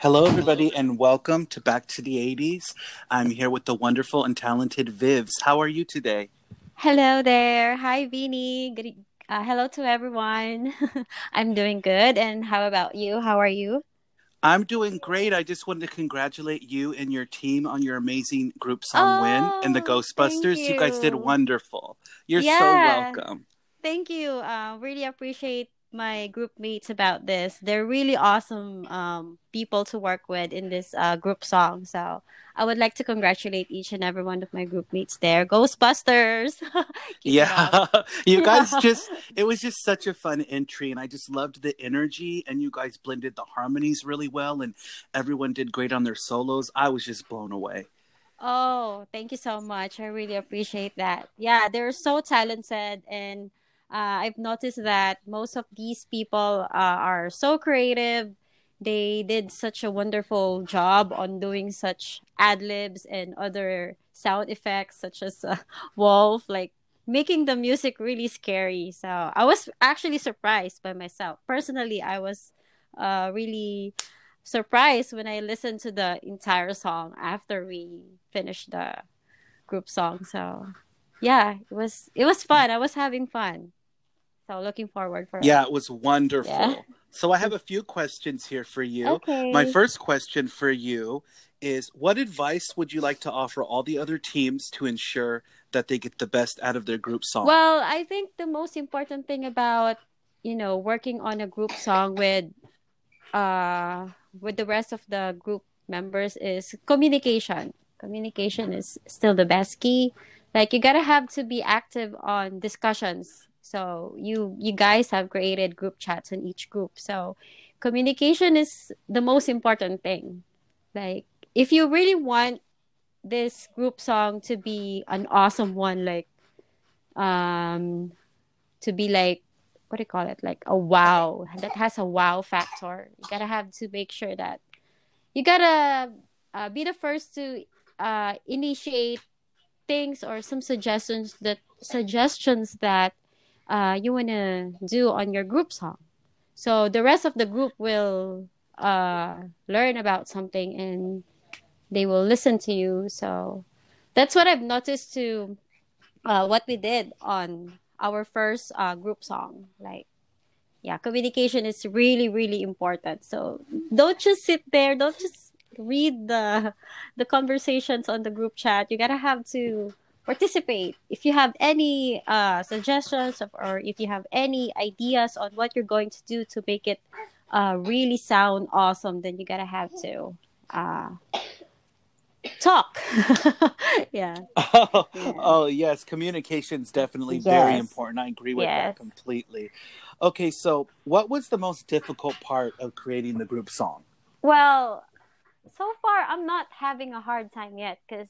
Hello, everybody, and welcome to Back to the 80s. I'm here with the wonderful and talented Vivz. How are you today? Hello there. Hi, Beanie. Good, uh, hello to everyone. I'm doing good. And how about you? How are you? I'm doing great. I just wanted to congratulate you and your team on your amazing group song win and the Oh, Ghostbusters. You guys did wonderful. You're so welcome. thank you. Uh, really appreciate my group mates about this. They're really awesome um, people to work with in this uh, group song. So I would like to congratulate each and every one of my group mates there. Ghostbusters! Keep it up. Yeah, you guys just, it was just such a fun entry, and I just loved the energy, and you guys blended the harmonies really well, and everyone did great on their solos. I was just blown away. Oh, thank you so much. I really appreciate that. Yeah, they're so talented, and uh, I've noticed that most of these people uh, are so creative. They did such a wonderful job on doing such ad libs and other sound effects, such as uh, Wolf, like making the music really scary. So I was actually surprised by myself. Personally, I was uh, really surprised when I listened to the entire song after we finished the group song. So yeah, it was it was fun. I was having fun. So looking forward for it. Yeah, it was Yeah. wonderful. So I have a few questions here for you. Okay. My first question for you is what advice would you like to offer all the other teams to ensure that they get the best out of their group song? Well, I think the most important thing about, you know, working on a group song with uh with the rest of the group members is communication. Communication is still the best key. Like you gotta have to be active on discussions. So you you guys have created group chats in each group. So communication is the most important thing. Like if you really want this group song to be an awesome one, like um to be like what do you call it like a wow that has a wow factor you gotta have to make sure that you gotta uh, be the first to uh, initiate things or some suggestions that suggestions that uh, you want to do on your group song so the rest of the group will uh, learn about something and they will listen to you so that's what i've noticed too uh, what we did on our first uh, group song. Like, yeah, communication is really, really important. So don't just sit there. Don't just read the the conversations on the group chat. You gotta have to participate. If you have any uh, suggestions of, or if you have any ideas on what you're going to do to make it uh, really sound awesome, then you gotta have to uh, talk. yeah. Oh, Yeah. oh, yes, communication's definitely very important. I agree with that completely. Okay, so what was the most difficult part of creating the group song? Well, so far I'm not having a hard time yet because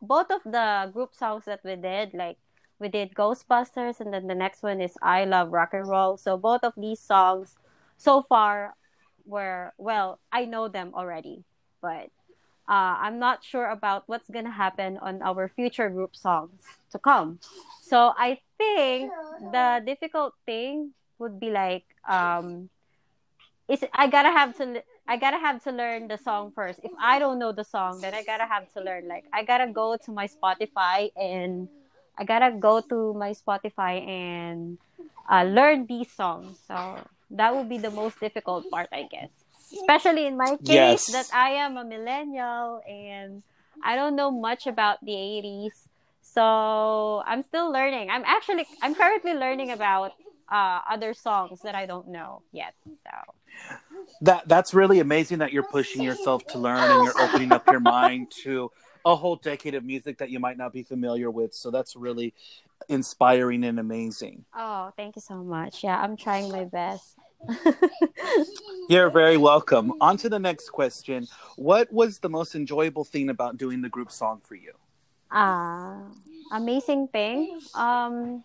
both of the group songs that we did, like we did Ghostbusters and then the next one is I Love Rock and Roll. So both of these songs so far were well, I know them already, but uh, I'm not sure about what's gonna happen on our future group songs to come. So I think the difficult thing would be like um is I gotta have to I gotta have to learn the song first. If I don't know the song, then I gotta have to learn. Like I gotta go to my Spotify and I gotta go to my Spotify and uh, learn these songs. So that would be the most difficult part, I guess. Especially in my case, Yes. that I am a millennial and I don't know much about the 80s. So I'm still learning. I'm actually I'm currently learning about uh, other songs that I don't know yet. So That that's really amazing that you're pushing yourself to learn and you're opening up your mind to a whole decade of music that you might not be familiar with. So that's really inspiring and amazing. Oh, thank you so much. Yeah, I'm trying my best. You're very welcome. On to the next question. What was the most enjoyable thing about doing the group song for you? uh, amazing thing. Um,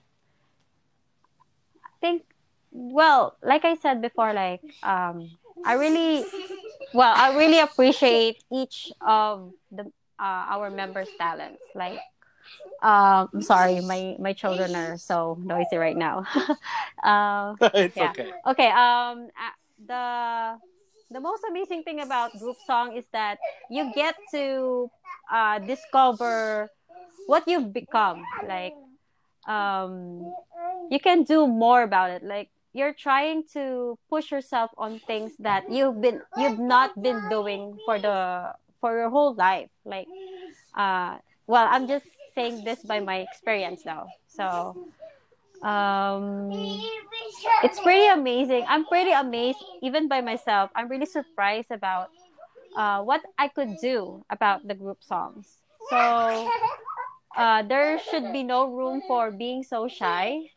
I think, well, like I said before, like, um, I really, well, I really appreciate each of the uh, our members' talents. Like, um, I'm sorry, my my children are so noisy right now. uh, it's Yeah. okay. Okay. Um, uh, the the most amazing thing about group song is that you get to uh, discover what you've become. Like, um, you can do more about it. Like, you're trying to push yourself on things that you've been you've not been doing for the for your whole life. Like, uh, well, I'm just saying this by my experience now. So, um, it's pretty amazing. I'm pretty amazed, even by myself. I'm really surprised about uh, what I could do about the group songs. So, uh, there should be no room for being so shy.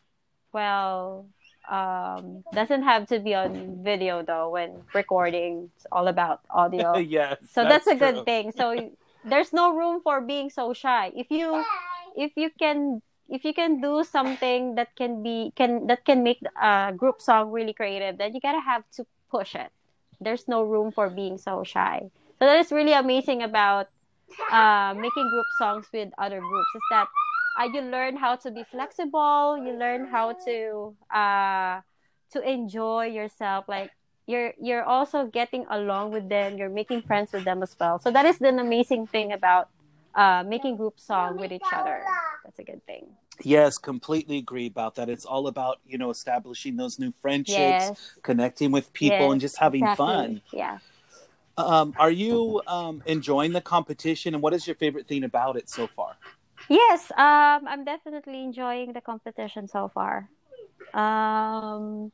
Well, um, doesn't have to be on video though. When recording, it's all about audio. yes. so that's, a true. good thing. So there's no room for being so shy. If you if you can if you can do something that can be can that can make a group song really creative, then you gotta have to push it. There's no room for being so shy. So that is really amazing about uh, making group songs with other groups is that uh, you learn how to be flexible. You learn how to uh, to enjoy yourself. Like you're you're also getting along with them. You're making friends with them as well. So that is the amazing thing about uh, making group song with each other. That's a good thing. Yes, completely agree about that. It's all about, you know, establishing those new friendships, Yes. connecting with people, Yes, and just having exactly. fun. Yeah. Um, are you um, enjoying the competition, and what is your favorite thing about it so far? Yes, um, I'm definitely enjoying the competition so far. Um,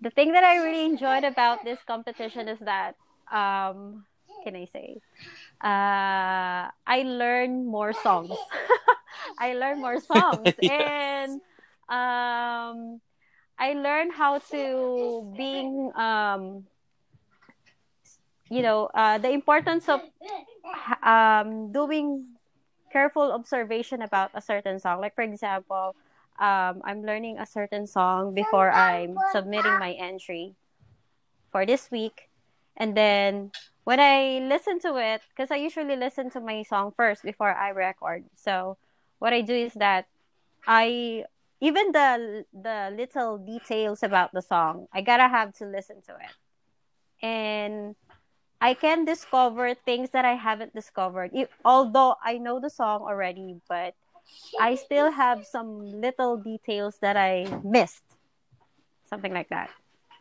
the thing that I really enjoyed about this competition is that, um, can I say, uh, I learn more songs. I learn more songs, Yes. and um, I learn how to being, um, you know, uh, the importance of um, doing careful observation about a certain song. Like for example, um, I'm learning a certain song before I'm submitting my entry for this week, and then when I listen to it, because I usually listen to my song first before I record. So what I do is that I even the the little details about the song, I gotta have to listen to it, and I can discover things that I haven't discovered. If, although I know the song already, but I still have some little details that I missed. Something like that.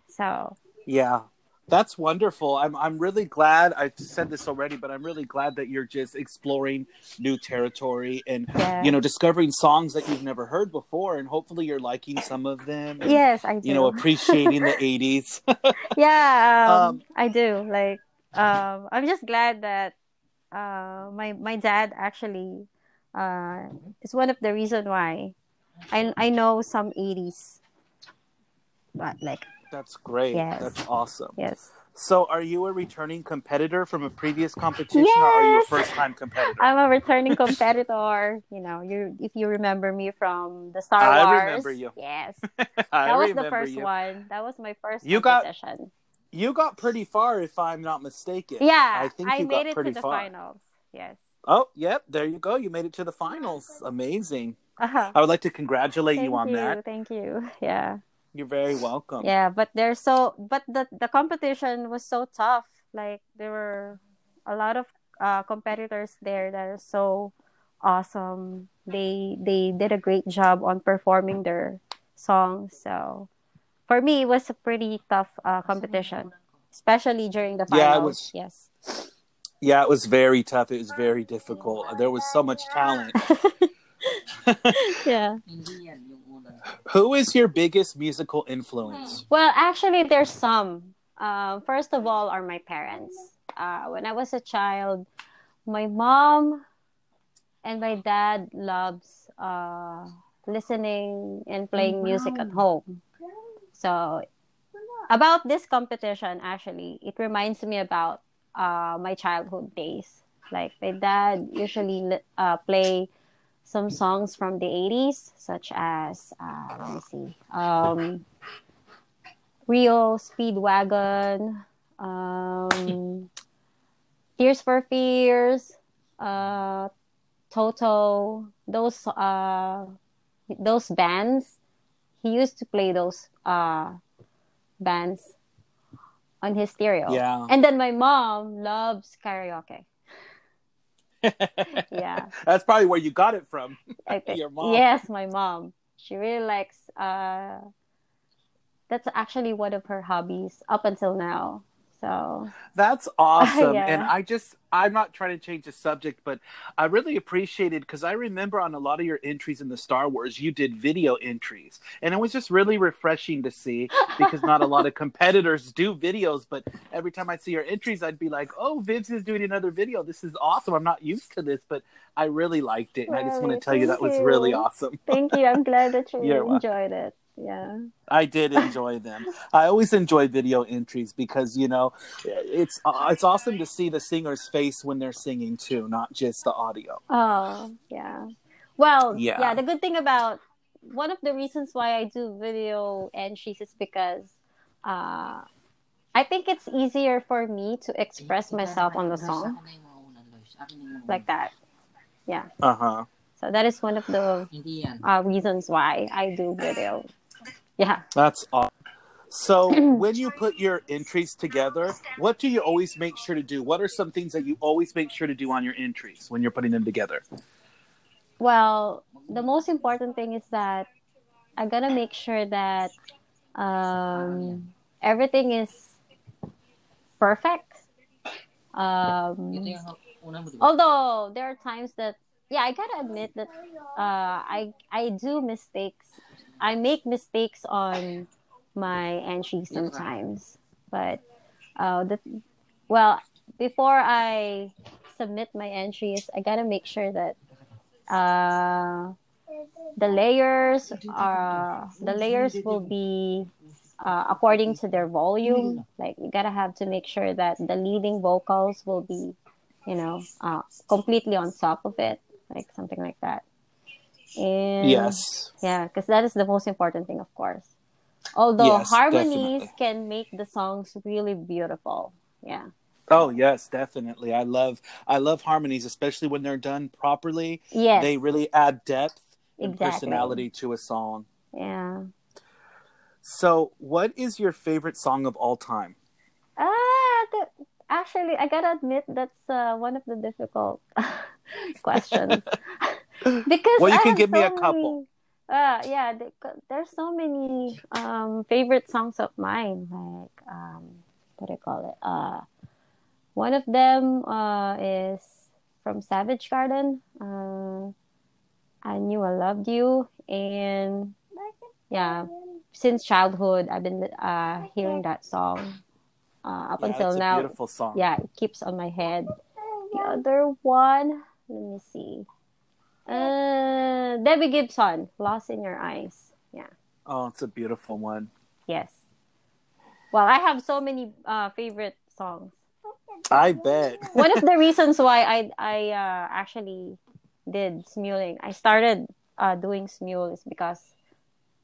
So, Yeah, that's wonderful. I'm I'm really glad. I've said this already, but I'm really glad that you're just exploring new territory and yeah. you know discovering songs that you've never heard before, and hopefully you're liking some of them. and, yes, I do. You know, appreciating the '80s. yeah, um, Um, I do. Like, um, I'm just glad that uh, my my dad actually uh, is one of the reason why I I know some 80s. But like, That's great. Yes. That's awesome. yes. So, are you a returning competitor from a previous competition, or are you a first-time competitor? I'm a returning competitor. you know, you if you remember me from the Star I Wars. remember you. Yes. I That was the first you. one. That was my first You got- competition. You got pretty far, if I'm not mistaken. yeah, I think you made got it pretty to the far. finals. Yes. Oh, yep. There you go. You made it to the finals. Amazing. Uh-huh. I would like to congratulate you on that. Thank you. Yeah. You're very welcome. Yeah, but there's so but the the competition was so tough. Like there were a lot of uh, competitors there that are so awesome. They they did a great job on performing their songs. So for me, it was a pretty tough uh, competition, especially during the finals. Yeah, it was- Yes. Yeah, it was very tough. It was very difficult. There was so much talent. yeah. Who is your biggest musical influence? Well, actually, there's some. Uh, first of all, are my parents. Uh, when I was a child, my mom and my dad loves uh, listening and playing music at home. So, about this competition, actually, it reminds me about uh, my childhood days. Like my dad usually uh, play some songs from the 80s, such as, uh, let me see, um, REO Speedwagon, um, Tears for Fears, uh, Toto, those uh, those bands. He used to play those uh, bands. on his stereo. Yeah. And then my mom loves karaoke. Yeah. That's probably where you got it from. I. Your mom. Yes, my mom. She really likes uh that's actually one of her hobbies up until now. So That's awesome. Yeah. And I just, I'm not trying to change the subject, but I really appreciated because I remember on a lot of your entries in the Star Wars, you did video entries. And it was just really refreshing to see because not a lot of competitors do videos. But every time I see your entries, I'd be like, oh, Vince is doing another video. This is awesome. I'm not used to this, but I really liked it. And I just want to tell you that was really awesome. thank you. I'm glad that you enjoyed it. Yeah. I did enjoy them. I always enjoy video entries because you know it's uh, it's awesome to see the singer's face when they're singing too, not just the audio. Oh, yeah. Well, Yeah. yeah. the good thing about one of the reasons why I do video entries is because uh, I think it's easier for me to express myself on the song like that. Yeah Uh huh. So that is one of the uh, reasons why I do video. Yeah. That's awesome. So when you put your entries together, what do you always make sure to do? What are some things that you always make sure to do on your entries when you're putting them together? Well, the most important thing is that I gotta make sure that um, everything is perfect. Um, Ito yung una mo, di ba? although there are times that yeah i gotta admit that uh i i do mistakes i make mistakes on my entries sometimes but uh the well before i submit my entries i gotta make sure that uh the layers are the layers will be uh, according to their volume. Like you gotta have to make sure that the leading vocals will be you know uh, completely on top of it like something like that and Yes. yeah because that is the most important thing of course although Yes, harmonies definitely. can make the songs really beautiful yeah Oh yes, definitely. I love I love harmonies, especially when they're done properly. yes They really add depth and Exactly. personality to a song. yeah So, what is your favorite song of all time? ah the, actually i gotta admit that's uh, one of the difficult questions because Well, you I can give me a couple. Many, uh, yeah, the- there's so many um, favorite songs of mine. Like, um, what do I call it? Uh, one of them uh, is from Savage Garden. Uh, I knew I loved you, and yeah, since childhood, I've been uh, hearing that song uh, up Yeah, until it's a now. beautiful song. Yeah, it keeps on my head. The other one, let me see. Uh, Debbie Gibson, Lost in Your Eyes. Yeah, Oh, it's a beautiful one. yes. Well, I have so many uh, favorite songs. I bet. One of the reasons why I I uh, actually did smuling, I started uh, doing smule is because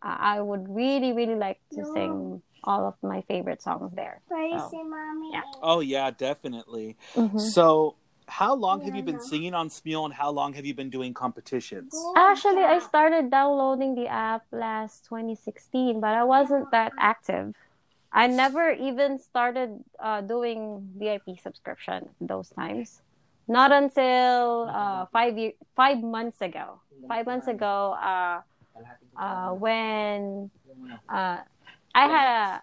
uh, I would really really like to sing all of my favorite songs there. So, yeah. Oh yeah, definitely. Mhm. So, how long have you been singing on Smule, and how long have you been doing competitions? Actually, I started downloading the app last 2016, but I wasn't that active. I never even started uh, doing VIP subscription those times. Not until uh, five year, five months ago. Five months ago, uh, uh, when uh, I had a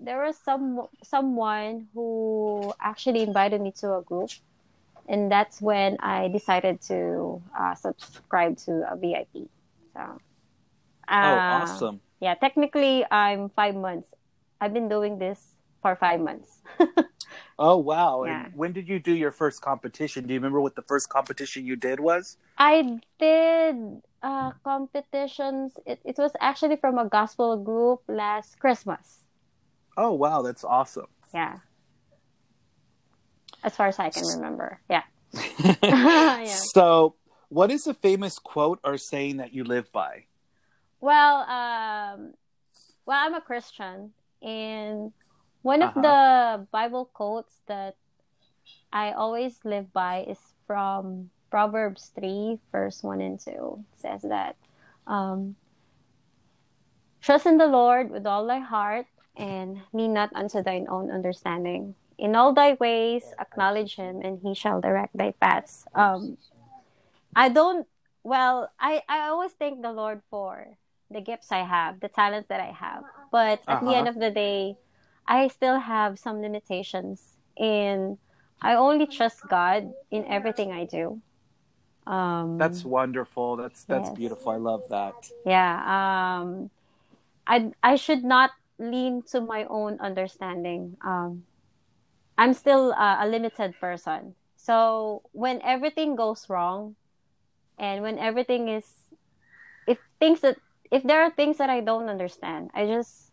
there was some someone who actually invited me to a group and that's when i decided to uh, subscribe to a vip so oh, uh, awesome. yeah technically i'm five months i've been doing this for five months Oh wow. Yeah. And when did you do your first competition? Do you remember what the first competition you did was? i did uh, competitions it, it was actually from a gospel group last christmas Oh wow, that's awesome. yeah as far as i can remember yeah yeah So, what is a famous quote or saying that you live by? Well, um, well, I'm a Christian, and one of Uh-huh. the Bible quotes that I always live by is from Proverbs 3, verse 1 and 2. It says that, um, Trust in the Lord with all thy heart, and lean not unto thine own understanding. In all thy ways, acknowledge him, and he shall direct thy paths. Um, I don't, well, I, I always thank the Lord for the gifts I have, the talents that I have. But at the Uh-huh. end of the day, I still have some limitations. And I only trust God in everything I do. Um, That's wonderful. That's that's Yes. beautiful. I love that. yeah um i i should not lean to my own understanding um i'm still uh, a limited person so when everything goes wrong and when everything is if things that if there are things that i don't understand i just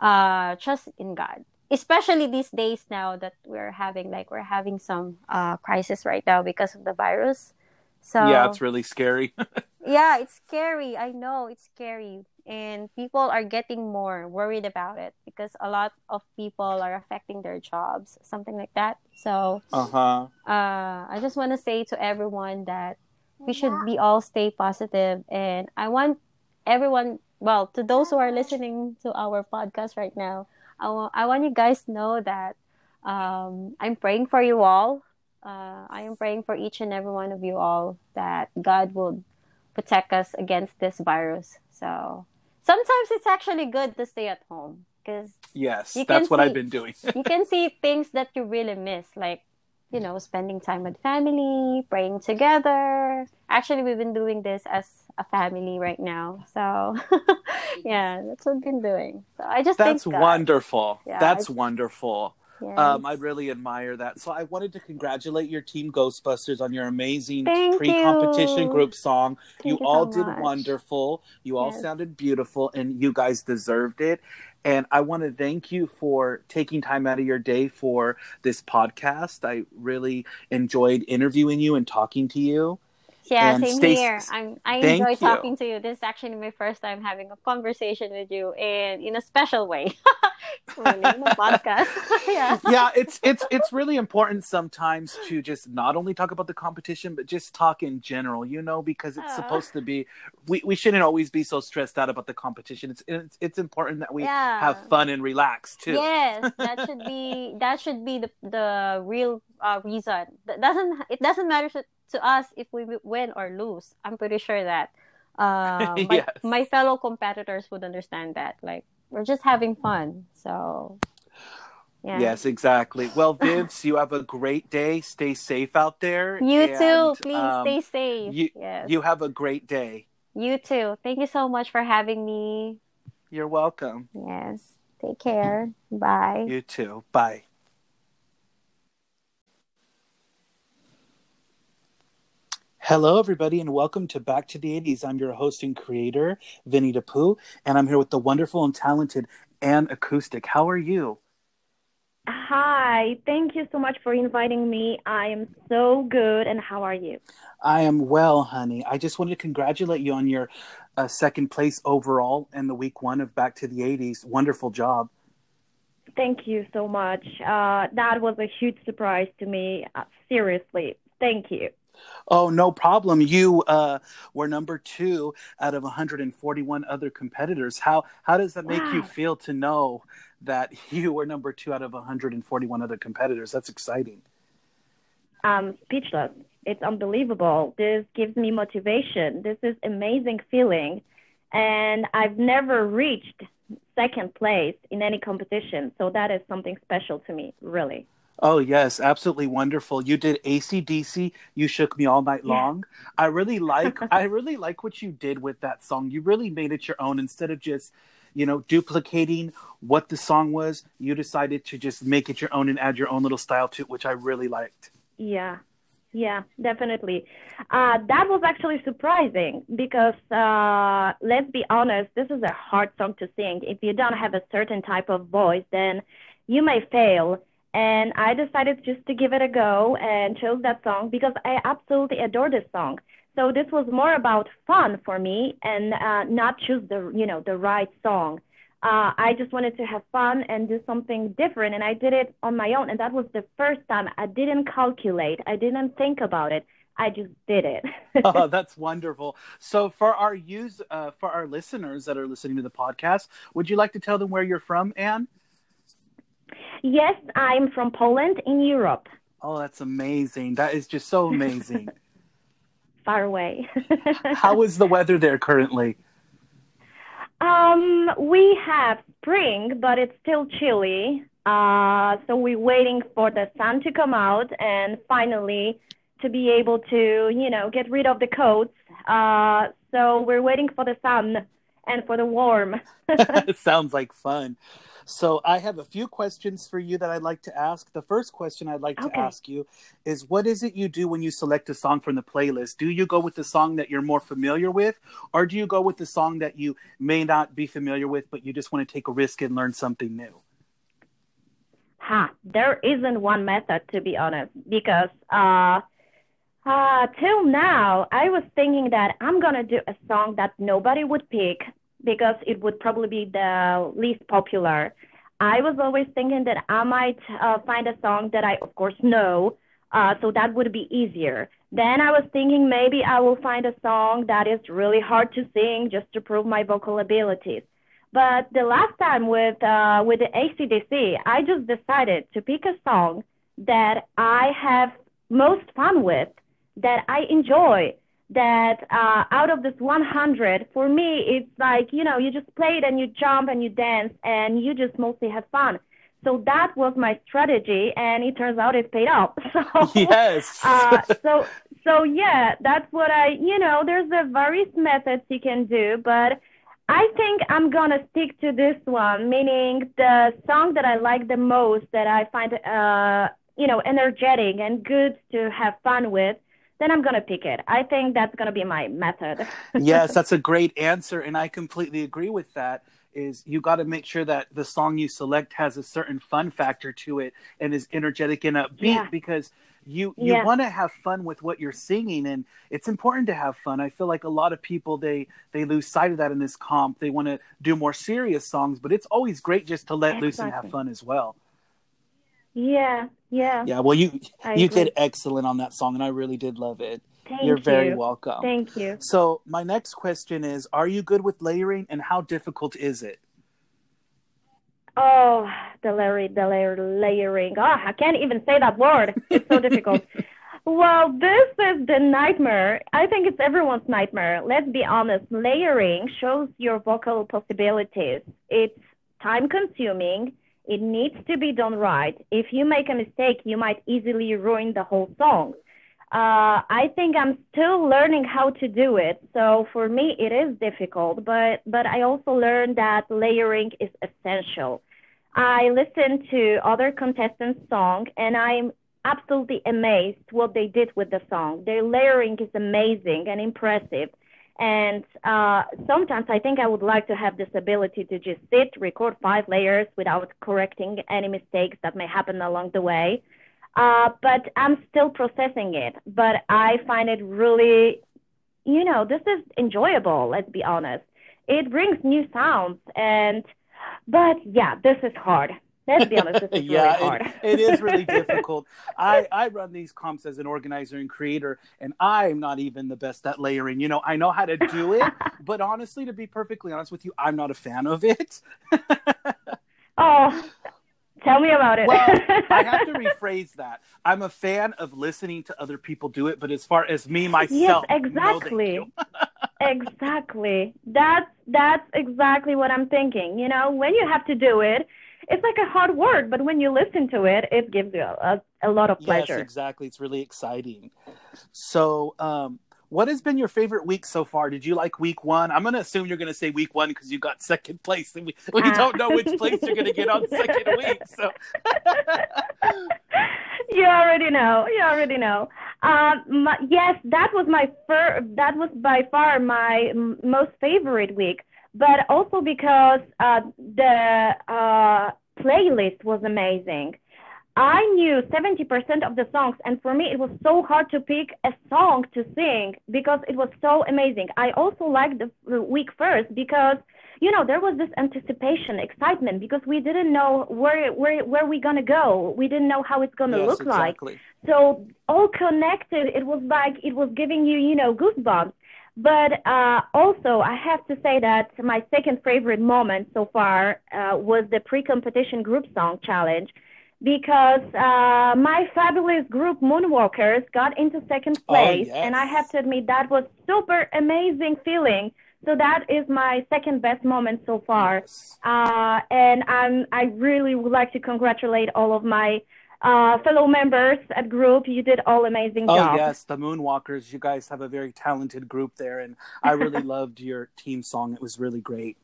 uh trust in god especially these days now that we're having like we're having some uh crisis right now because of the virus so yeah, it's really scary. yeah, it's scary. I know it's scary. And people are getting more worried about it because a lot of people are affecting their jobs, something like that. So, uh-huh. uh, I just want to say to everyone that we should be all stay positive and I want everyone, well, to those who are listening to our podcast right now, I want I want you guys to know that um, I'm praying for you all. Uh, I am praying for each and every one of you all that God will protect us against this virus. So sometimes it's actually good to stay at home because Yes, that's what I've been doing. you can see things that you really miss, like you know, spending time with family, praying together. Actually, we've been doing this as a family right now. So yeah, that's what we've been doing. So I just That's wonderful. Yeah, that's I- wonderful. Yes. Um, I really admire that. So I wanted to congratulate your team Ghostbusters on your amazing Thank pre-competition you. group song. Thank you you all so did wonderful. You all Yes. sounded beautiful and you guys deserved it. And I want to thank you for taking time out of your day for this podcast. I really enjoyed interviewing you and talking to you. Yeah, And same stay- here. I'm, I enjoy you. talking to you. This is actually my first time having a conversation with you, and in a special way. really, in a podcast. yeah. yeah, it's it's it's really important sometimes to just not only talk about the competition, but just talk in general. You know, because it's Aw. supposed to be. We we shouldn't always be so stressed out about the competition. It's it's it's important that we Yeah. have fun and relax too. Yes, that should be that should be the the real uh, reason. That doesn't it doesn't matter to, to us if we win or lose. I'm pretty sure that uh, my, Yes. my fellow competitors would understand that. Like we're just having fun. So yeah. Yes, exactly. Well, Vivz, you have a great day. Stay safe out there. You and, too. Please um, stay safe. you- yes. You have a great day. You too. Thank you so much for having me. You're welcome. Yes. Take care. Bye. You too. Bye. Hello, everybody, and welcome to Back to the 80s. I'm your host and creator, Vinny DePoo, and I'm here with the wonderful and talented Anne Acoustic. How are you? Hi, thank you so much for inviting me. I am so good, and how are you? I am well, honey. I just wanted to congratulate you on your uh, second place overall in the week one of Back to the 80s. Wonderful job. Thank you so much. Uh, that was a huge surprise to me. Uh, seriously, thank you. Oh, no problem. You uh, were number two out of 141 other competitors. How how does that make you feel to know that you were number two out of 141 other competitors? That's exciting. I'm speechless. It's unbelievable. This gives me motivation. This is amazing feeling, and I've never reached second place in any competition, so that is something special to me, really. Oh yes, absolutely wonderful. You did ACDC. You shook me all night Yeah. long. I really like. I really like what you did with that song. You really made it your own instead of just, you know, duplicating what the song was. You decided to just make it your own and add your own little style to it, which I really liked. Yeah, yeah, definitely. Uh, that was actually surprising because uh, let's be honest, this is a hard song to sing. If you don't have a certain type of voice, then you may fail. And I decided just to give it a go and chose that song because I absolutely adore this song. So this was more about fun for me and uh, not choose the you know the right song. Uh, I just wanted to have fun and do something different, and I did it on my own. And that was the first time I didn't calculate, I didn't think about it. I just did it. oh, that's wonderful. So, for our use, uh, for our listeners that are listening to the podcast, would you like to tell them where you're from, Anne? Yes, I'm from Poland in Europe, Oh, that's amazing. That is just so amazing. far away. How is the weather there currently? Um, we have spring, but it's still chilly. Uh, so we're waiting for the sun to come out and finally to be able to, you know, get rid of the coats. Uh, so we're waiting for the sun and for the warm. it sounds like fun. So, I have a few questions for you that I'd like to ask. The first question I'd like to ask you is what is it you do when you select a song from the playlist? Do you go with the song that you're more familiar with, or do you go with the song that you may not be familiar with, but you just want to take a risk and learn something new? Ha, there isn't one method to be honest, because uh, uh, till now I was thinking that I'm gonna do a song that nobody would pick because it would probably be the least popular. I was always thinking that I might uh, find a song that I of course know, uh, so that would be easier. Then I was thinking maybe I will find a song that is really hard to sing just to prove my vocal abilities. But the last time with uh, with the ACDC, I just decided to pick a song that I have most fun with, that I enjoy. That uh, out of this 100, for me, it's like you know, you just play it and you jump and you dance and you just mostly have fun. So that was my strategy, and it turns out it paid off. So Yes. uh, so so yeah, that's what I you know. There's a various methods you can do, but I think I'm gonna stick to this one, meaning the song that I like the most, that I find uh you know energetic and good to have fun with. Then I'm gonna pick it. I think that's gonna be my method. yes, that's a great answer, and I completely agree with that. Is you got to make sure that the song you select has a certain fun factor to it and is energetic and upbeat Yeah. because you you Yeah. want to have fun with what you're singing and it's important to have fun. I feel like a lot of people they they lose sight of that in this comp. They want to do more serious songs, but it's always great just to let loose and have fun as well. Yeah, yeah. Yeah, well you I you agree. did excellent on that song and I really did love it. Thank You're very welcome. Thank you. So my next question is: Are you good with layering, and how difficult is it? Oh, the layer, the layer, layering. Oh, I can't even say that word. It's so difficult. Well, this is the nightmare. I think it's everyone's nightmare. Let's be honest. Layering shows your vocal possibilities. It's time consuming. It needs to be done right. If you make a mistake, you might easily ruin the whole song. Uh, I think I'm still learning how to do it. So for me, it is difficult, but, but I also learned that layering is essential. I listened to other contestants' song and I'm absolutely amazed what they did with the song. Their layering is amazing and impressive. And uh, sometimes I think I would like to have this ability to just sit, record five layers without correcting any mistakes that may happen along the way. Uh, but I'm still processing it. But I find it really, you know, this is enjoyable, let's be honest. It brings new sounds and, but yeah, this is hard. Let's be honest, this is yeah, really hard. it, it is really difficult. I, I run these comps as an organizer and creator, and I'm not even the best at layering. You know, I know how to do it, but honestly, to be perfectly honest with you, I'm not a fan of it. oh, tell me about it. well, I have to rephrase that. I'm a fan of listening to other people do it, but as far as me myself, Yes, exactly. you. exactly. That's that's exactly what I'm thinking. You know, when you have to do it, it's like a hard work, but when you listen to it, it gives you a, a lot of pleasure. Yes, exactly. It's really exciting. So, um, what has been your favorite week so far? Did you like week one? I'm going to assume you're going to say week one because you got second place, and we, we Ah. don't know which place you're going to get on second week. So, you already know. You already know. Um, my, yes, that was my fir- That was by far my m- most favorite week, but also because uh, the playlist was amazing. I knew 70% of the songs, and for me, it was so hard to pick a song to sing because it was so amazing. I also liked the the week first because, you know, there was this anticipation, excitement because we didn't know where where where we gonna go. We didn't know how it's gonna yes, look like. So all connected, it was like it was giving you, you know, goosebumps. But uh, also, I have to say that my second favorite moment so far uh, was the pre-competition group song challenge, because uh, my fabulous group Moonwalkers got into second place, yes. and I have to admit that was super amazing feeling. So that is my second best moment so far, Yes. uh, and I'm I really would like to congratulate all of my uh, fellow members at group. You did all amazing Oh job. yes, the Moonwalkers. You guys have a very talented group there, and I really loved your team song. It was really great.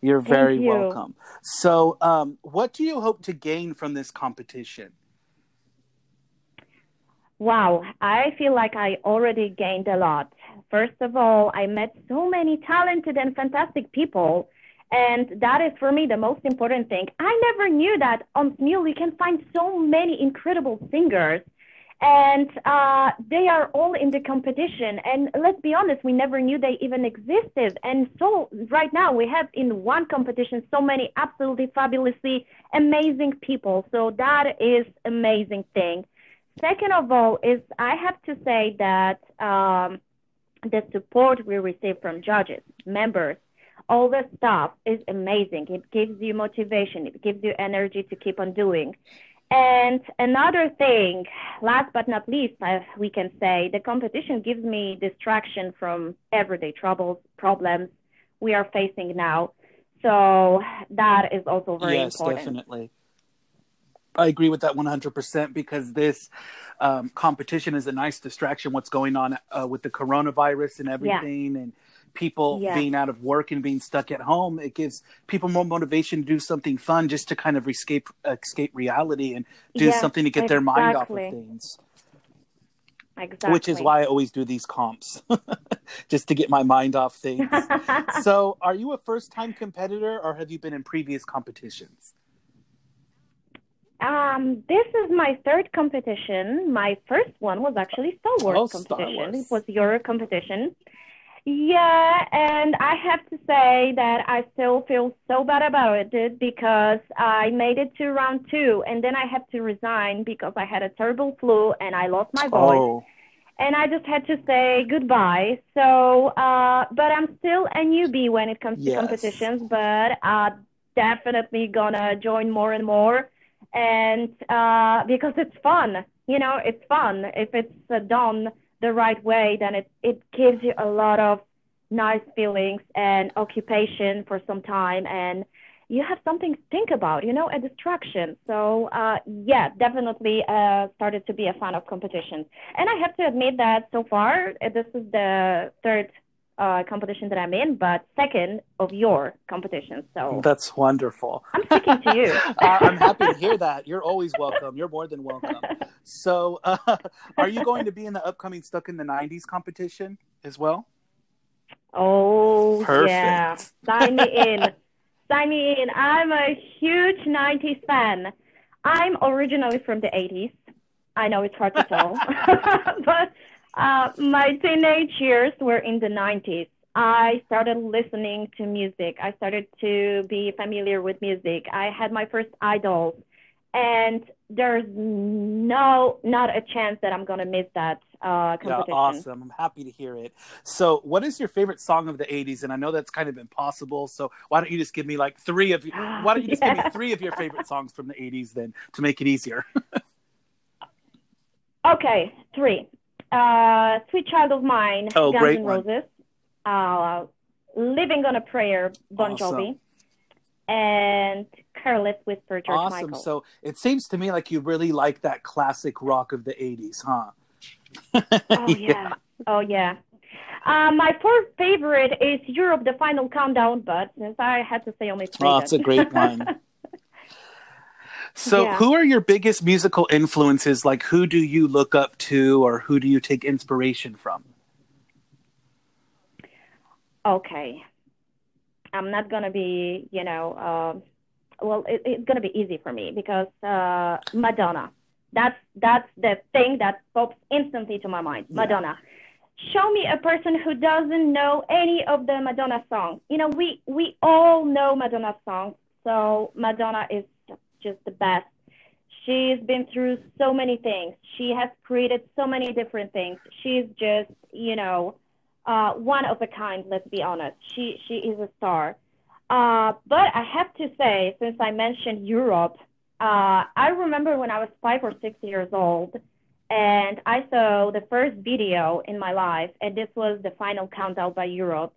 You're very you. welcome. So, um, what do you hope to gain from this competition? Wow, I feel like I already gained a lot. First of all, I met so many talented and fantastic people, and that is for me the most important thing. I never knew that on Smule you can find so many incredible singers, and uh, they are all in the competition. And let's be honest, we never knew they even existed. And so right now we have in one competition so many absolutely fabulously amazing people. So that is amazing thing. Second of all, is I have to say that um, the support we receive from judges, members, all the stuff is amazing. It gives you motivation. It gives you energy to keep on doing. And another thing, last but not least, I, we can say the competition gives me distraction from everyday troubles, problems we are facing now. So that is also very yes, important. definitely. I agree with that 100% because this um, competition is a nice distraction. What's going on uh, with the coronavirus and everything, and people Yeah. being out of work and being stuck at home, it gives people more motivation to do something fun, just to kind of escape escape reality and do something to get their mind off of things. Exactly. Which is why I always do these comps, just to get my mind off things. so, are you a first time competitor, or have you been in previous competitions? Um, this is my third competition. My first one was actually Star Wars Oh, Star competition. Wars. It was your competition. Yeah, and I have to say that I still feel so bad about it because I made it to round two and then I had to resign because I had a terrible flu and I lost my voice Oh, and I just had to say goodbye. So, uh, but I'm still a newbie when it comes to competitions, but uh, definitely gonna join more and more, and uh, because it's fun, you know, it's fun. If it's uh, done the right way, then it it gives you a lot of nice feelings and occupation for some time and you have something to think about, you know, a distraction. So, uh, yeah, definitely uh, started to be a fan of competitions. And I have to admit that so far, uh, this is the third uh, competition that I'm in, but second of your competitions. So that's wonderful. I'm sticking to you. uh, I'm happy to hear that. You're always welcome. You're more than welcome. So, uh, are you going to be in the upcoming Stuck in the 90s competition as well? Oh, Perfect. yeah. Sign me in. Sign me in. I'm a huge 90s fan. I'm originally from the 80s. I know it's hard to tell, but uh, my teenage years were in the 90s. I started listening to music. I started to be familiar with music. I had my first idols, and there's no, not a chance that I'm gonna miss that uh, Yeah, competition. awesome. I'm happy to hear it. So, what is your favorite song of the 80s? And I know that's kind of impossible. So, why don't you just give me like three of you? Why don't you just give me three of your favorite songs from the 80s then to make it easier? Okay, three. Uh, Sweet Child of Mine, Oh, Guns N' Roses. Uh, Living on a Prayer, Bon Awesome. Jovi. And Careless Whisper, George awesome. Michael. So, it seems to me like you really like that classic rock of the 80s, huh? oh, yeah. Oh, yeah. Uh, my fourth favorite is Europe, the Final Countdown, but since I had to say only three. Oh, it's a great one. So, Yeah. who are your biggest musical influences? Like, who do you look up to, or who do you take inspiration from? okay. I'm not gonna be, you know, um well, it, it's gonna be easy for me because uh, Madonna. That's that's the thing that pops instantly to my mind. Yeah. Madonna. show me a person who doesn't know any of the Madonna songs. You know, we we all know Madonna songs, so Madonna is just the best. She's been through so many things. She has created so many different things. She's just, you know, uh, one of a kind. Let's be honest. She she is a star. Uh, but I have to say, since I mentioned Europe, uh, I remember when I was five or six years old, and I saw the first video in my life, and this was the final countdown by Europe.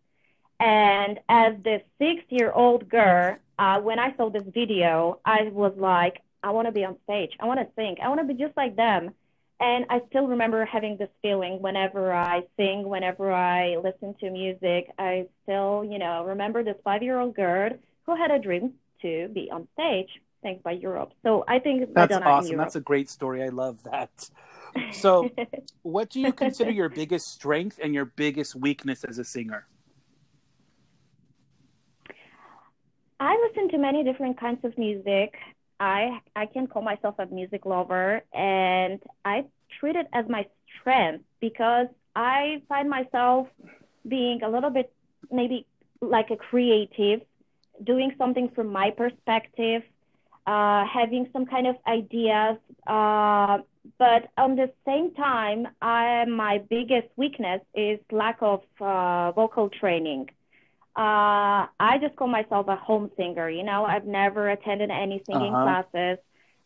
And as the six-year-old girl, uh, when I saw this video, I was like, I want to be on stage. I want to sing. I want to be just like them. And I still remember having this feeling whenever I sing, whenever I listen to music. I still, you know, remember this five-year-old girl who had a dream to be on stage, thanks by Europe. So I think That's Madonna awesome. That's a great story. I love that. So, what do you consider your biggest strength and your biggest weakness as a singer? I listen to many different kinds of music. I I can call myself a music lover, and I treat it as my strength because I find myself being a little bit maybe like a creative, doing something from my perspective, uh, having some kind of ideas. Uh, but on the same time, I my biggest weakness is lack of uh, vocal training. Uh, I just call myself a home singer. You know, I've never attended any singing Uh-huh. classes.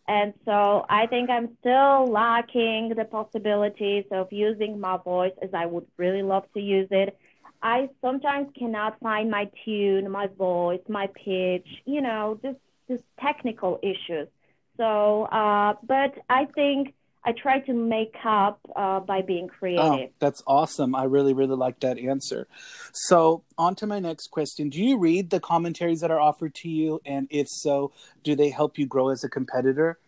And so I think I'm still lacking the possibilities of using my voice as I would really love to use it. I sometimes cannot find my tune, my voice, my pitch, you know, just just technical issues. So, uh, but I think I try to make up uh, by being Oh, creative. that's awesome. I really, really like that answer. So, on to my next question. Do you read the commentaries that are offered to you? And if so, do they help you grow as a competitor?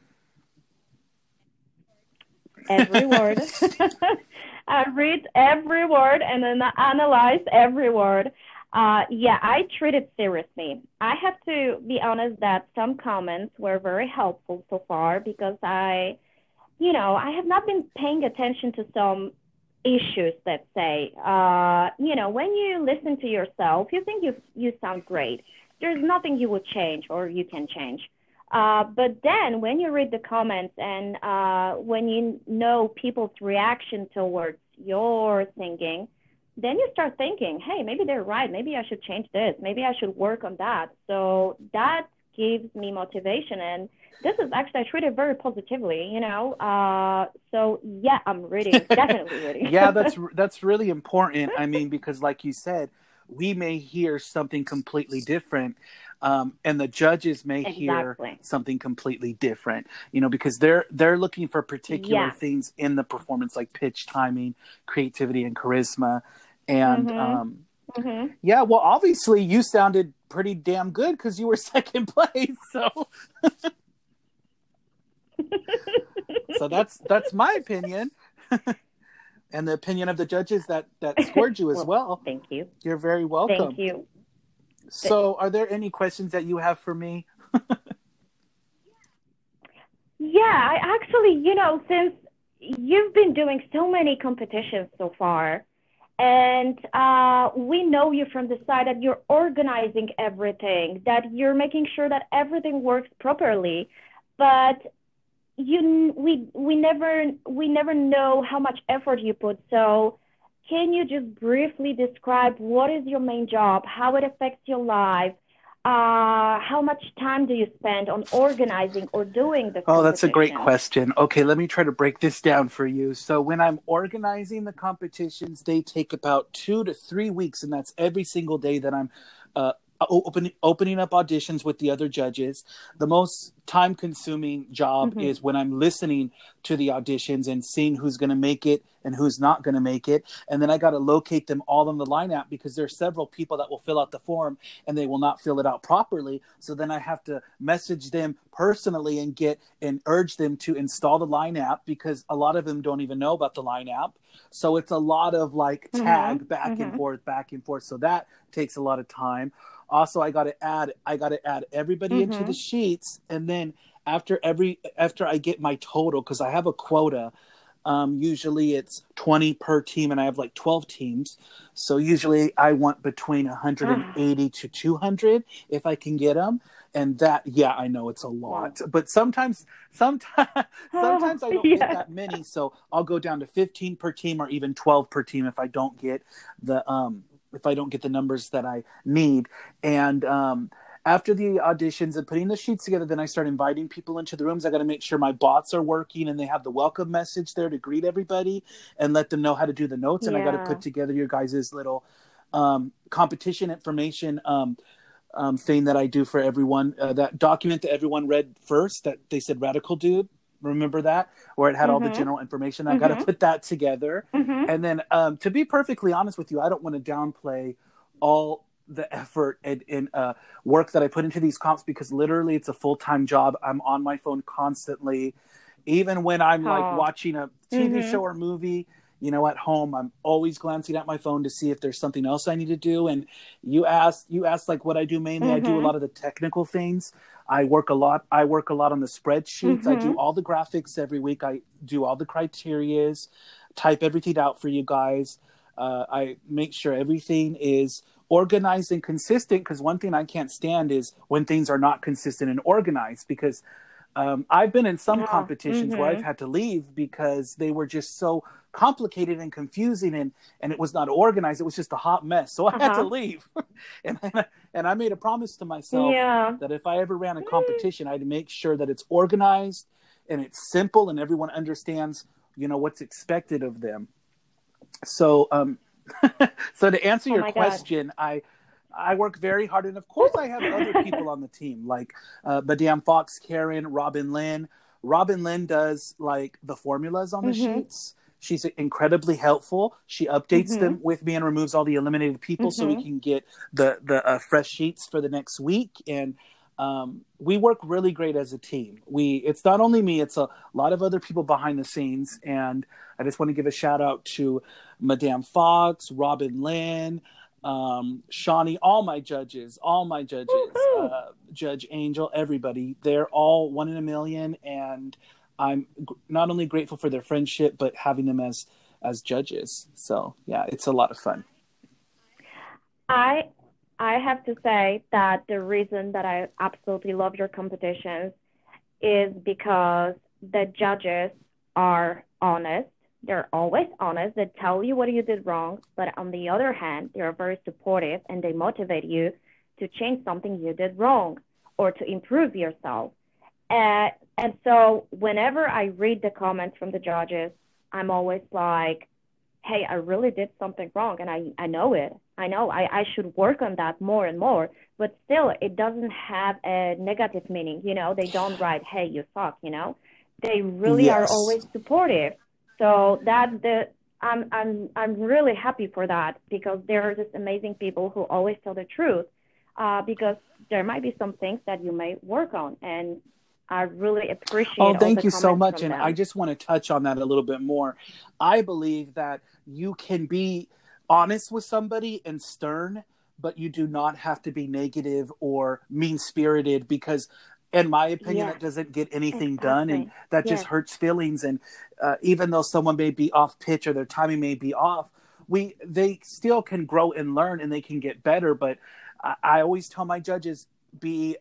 every word. I read every word and then I analyze every word. Uh, yeah, I treat it seriously. I have to be honest that some comments were very helpful so far because I, you know, I have not been paying attention to some issues let's say. Uh, you know, when you listen to yourself, you think you you sound great. There's nothing you would change or you can change. Uh, but then when you read the comments and uh, when you know people's reaction towards your singing, then you start thinking, hey, maybe they're right. Maybe I should change this. Maybe I should work on that. So that gives me motivation. And this is actually, I treat it very positively, you know. Uh, so yeah, I'm reading, definitely reading. yeah, that's that's really important. I mean, because like you said, we may hear something completely different, um, and the judges may hear something completely different. You know, because they're they're looking for particular Yeah. things in the performance, like pitch, timing, creativity, and charisma. And Mhm. um, hmm yeah, well, obviously, you sounded pretty damn good because you were second place. So, so that's that's my opinion. And the opinion of the judges that that scored you as well. Thank you. You're very welcome. Thank you. So, are there any questions that you have for me? Yeah, I actually, you know, since you've been doing so many competitions so far, and uh, we know you from the side that you're organizing everything, that you're making sure that everything works properly, but you, we, we never, we never know how much effort you put. So, can you just briefly describe what is your main job, how it affects your life? Uh, how much time do you spend on organizing or doing the Oh, that's a great question. Okay, let me try to break this down for you. So, when I'm organizing the competitions, they take about two to three weeks, and that's every single day that I'm uh, opening opening up auditions with the other judges. The most time consuming job Mhm. is when I'm listening to the auditions and seeing who's going to make it and who's not going to make it, and then I got to locate them all in the line lineup because there's several people that will fill out the form and they will not fill it out properly. So then I have to message them personally and get and urge them to install the line app because a lot of them don't even know about the line app. So it's a lot of like Mhm, tag back and mhm. forth, back and forth. So that takes a lot of time. Also, I got to add I got to add everybody into Mhm. the sheets and then after every after I get my total because I have a quota Um, usually it's 20 per team, and I have like 12 teams. So usually I want between 180 to 200 if I can get them. And that, yeah, I know it's a lot, but sometimes, sometimes, sometimes I don't Yeah. get that many. So I'll go down to 15 per team or even 12 per team if I don't get the, um, if I don't get the numbers that I need. And, um, after the auditions and putting the sheets together, then I start inviting people into the rooms. I got to make sure my bots are working and they have the welcome message there to greet everybody and let them know how to do the notes. And I got to put together your guys' little um, competition information um, um, thing that I do for everyone. Uh, that document that everyone read first that they said radical dude. Remember that? Where it had all the Mhm. general information. I got to put that together. Mhm. And then, um, to be perfectly honest with you, I don't want to downplay all the effort and, and uh, work that I put into these comps because literally it's a full time job. I'm on my phone constantly, even when I'm like Oh. watching a TV Mhm. show or movie. You know, at home, I'm always glancing at my phone to see if there's something else I need to do. And you asked, you asked like what I do mainly. I do a Mhm. lot of the technical things. I work a lot. I work a lot on the spreadsheets. I do Mhm. all the graphics every week. I do all the criterias, type everything out for you guys. Uh, I make sure everything is organized and consistent because one thing I can't stand is when things are not consistent and organized because um, I've been in some Yeah. competitions where Mhm. I've had to leave because they were just so complicated and confusing and, and it was not organized. It was just a hot mess. So I had to Uh-huh. leave. and, and I made a promise to myself Yeah. that if I ever ran a competition, I'd make sure that it's organized and it's simple and everyone understands, you know, what's expected of them. So, um, so to answer Oh your my God. question, I, I work very hard, and of course, I have other people on the team like uh, Madame Fox, Karen, Robin Lynn. Robin Lynn does like the formulas on the Mhm. sheets. She's incredibly helpful. She updates Mhm. them with me and removes all the eliminated people, so we Mhm. can get the the uh, fresh sheets for the next week. And um, we work really great as a team. We it's not only me; it's a lot of other people behind the scenes. And I just want to give a shout out to Madame Fox, Robin Lynn, um, Shawnee, all my judges, all my judges, uh, Judge Angel, everybody. They're all one in a million, and I'm not only grateful for their friendship, but having them as as judges. So yeah, it's a lot of fun. I I have to say that the reason that I absolutely love your competitions is because the judges are honest. They're always honest. They tell you what you did wrong, but on the other hand, they are very supportive and they motivate you to change something you did wrong or to improve yourself. Uh, and so whenever I read the comments from the judges, I'm always like, hey, I really did something wrong and I, I know it. I know I, I should work on that more and more. But still, it doesn't have a negative meaning. You know, they don't write, hey, you suck, you know. They really are always supportive. So that the I'm I'm I'm really happy for that because there are just amazing people who always tell the truth. Uh, because there might be some things that you may work on, and I really appreciate. Oh, all thank you so much. And them. I just want to touch on that a little bit more. I believe that you can be honest with somebody and stern, but you do not have to be negative or mean spirited because, in my opinion, Yeah. that doesn't get anything done. And Exactly. that just hurts feelings. And uh, even though someone may be off pitch or their timing may be off, we they still can grow and learn and they can get better. But I, I always tell my judges be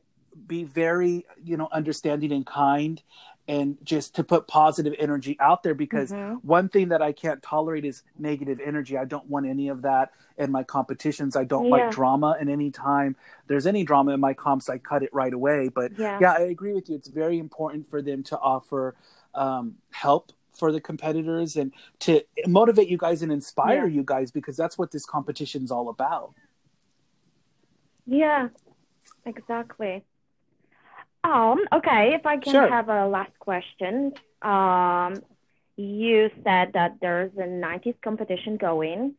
be very you know understanding and kind and just to put positive energy out there because Mhm. one thing that I can't tolerate is negative energy. I don't want any of that in my competitions. I don't Yeah. like drama and any time there's any drama in my comps I cut it right away. But Yeah. yeah, I agree with you. It's very important for them to offer um, help for the competitors and to motivate you guys and inspire Yeah. you guys because that's what this competition's all about. Yeah, exactly. Um, okay, if I can Sure. have a last question. Um, you said that there's a 90s competition going.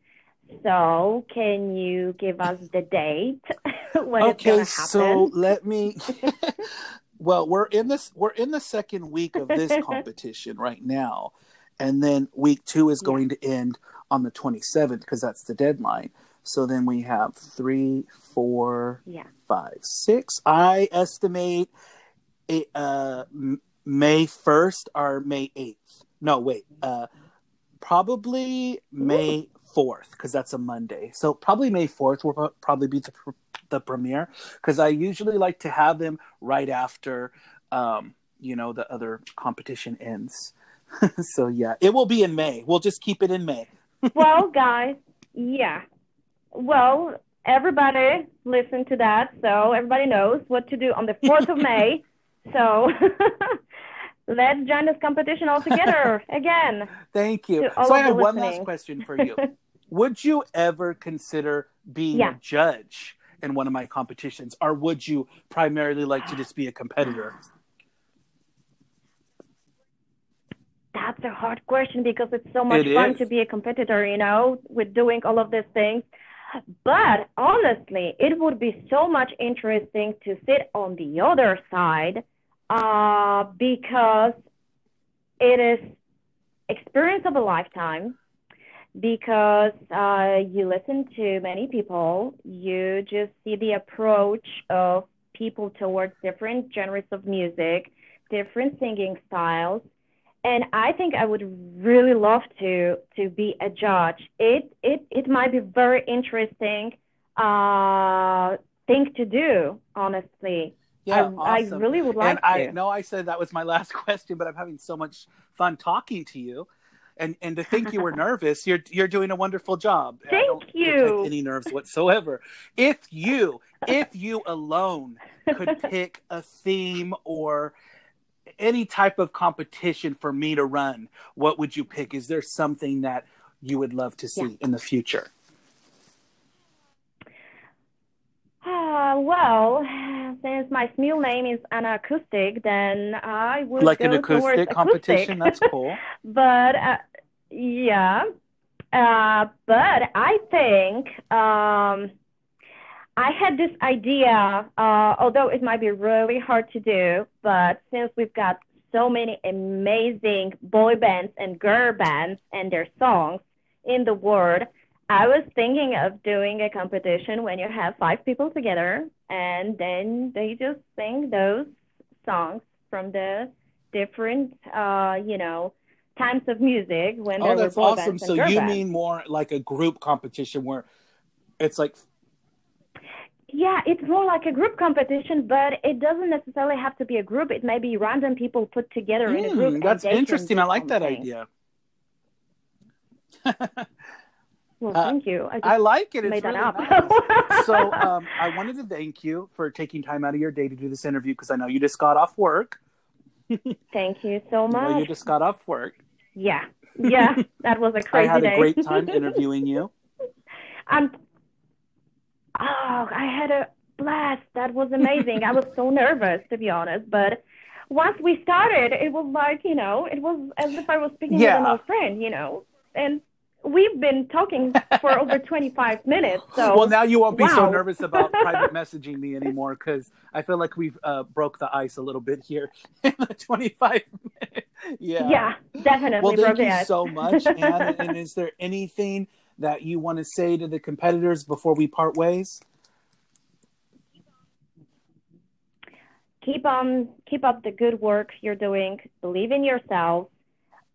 So, can you give us the date when it's okay, gonna so let me. well, we're in this. We're in the second week of this competition right now, and then week two is Yeah. going to end on the twenty seventh because that's the deadline. So then we have three, four, Yeah. five, six. I estimate uh, May first or May eighth. No, wait. Uh, probably May fourth because that's a Monday. So probably May fourth will probably be the, pr- the premiere because I usually like to have them right after, um, you know, the other competition ends. so yeah, it will be in May. We'll just keep it in May. well, guys, yeah. Well, everybody listen to that, so everybody knows what to do on the fourth of May. So let's join this competition all together again. Thank you. So I have one last question for you. would you ever consider being Yeah. a judge in one of my competitions, or would you primarily like to just be a competitor? That's a hard question because it's so much It fun is. to be a competitor, you know, with doing all of these things. But honestly, it would be so much interesting to sit on the other side uh, because it is experience of a lifetime because uh, you listen to many people, you just see the approach of people towards different genres of music, different singing styles, and I think I would really love to to be a judge. It it it might be very interesting uh thing to do, honestly. Yeah, I, I really would like and I know I said that was my last question, but I'm having so much fun talking to you. And and to think you were nervous, you're you're doing a wonderful job. Thank you. any nerves whatsoever. If you if you alone could pick a theme or any type of competition for me to run, what would you pick? Is there something that you would love to see in the future? Ah, well, since my middle name is an acoustic, then I would Like an acoustic competition? That's cool. but uh, yeah, uh, but I think um, I had this idea, uh, although it might be really hard to do, but since we've got so many amazing boy bands and girl bands and their songs in the world, I was thinking of doing a competition when you have five people together and then they just sing those songs from the different, uh, you know, times of music when Oh, there that's were awesome. So you bands. mean more like a group competition where it's like Yeah, it's more like a group competition, but it doesn't necessarily have to be a group. It may be random people put together in a Hmm, group. that's interesting. I like that idea. Well, Uh, thank you. I I like it. It's made that really up. nice. so um, I wanted to thank you for taking time out of your day to do this interview because I know you just got off work. thank you so You know, you just got off work. Yeah, yeah, that was a crazy I had day. a great time interviewing you. I'm. Oh, I had a blast. That was amazing. I was so nervous, to be honest, but once we started, it was like you know, it was as if I was speaking with an old friend, you know, and we've been talking for over 25 minutes. So well, now you won't be so nervous about private messaging me anymore because I feel like we've uh, broke the ice a little bit here in the 25 minutes. Yeah. yeah, definitely. Well, thank broke you ice. so much, Ann. and is there anything that you want to say to the competitors before we part ways? keep on keep up the good work you're doing believe in yourself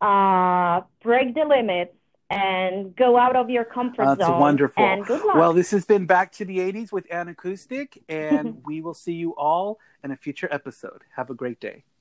uh break the limits and go out of your comfort That's zone That's wonderful. and good luck Well, this has been Back to the 80s with Ann Acoustic, and we will see you all in a future episode. Have a great day.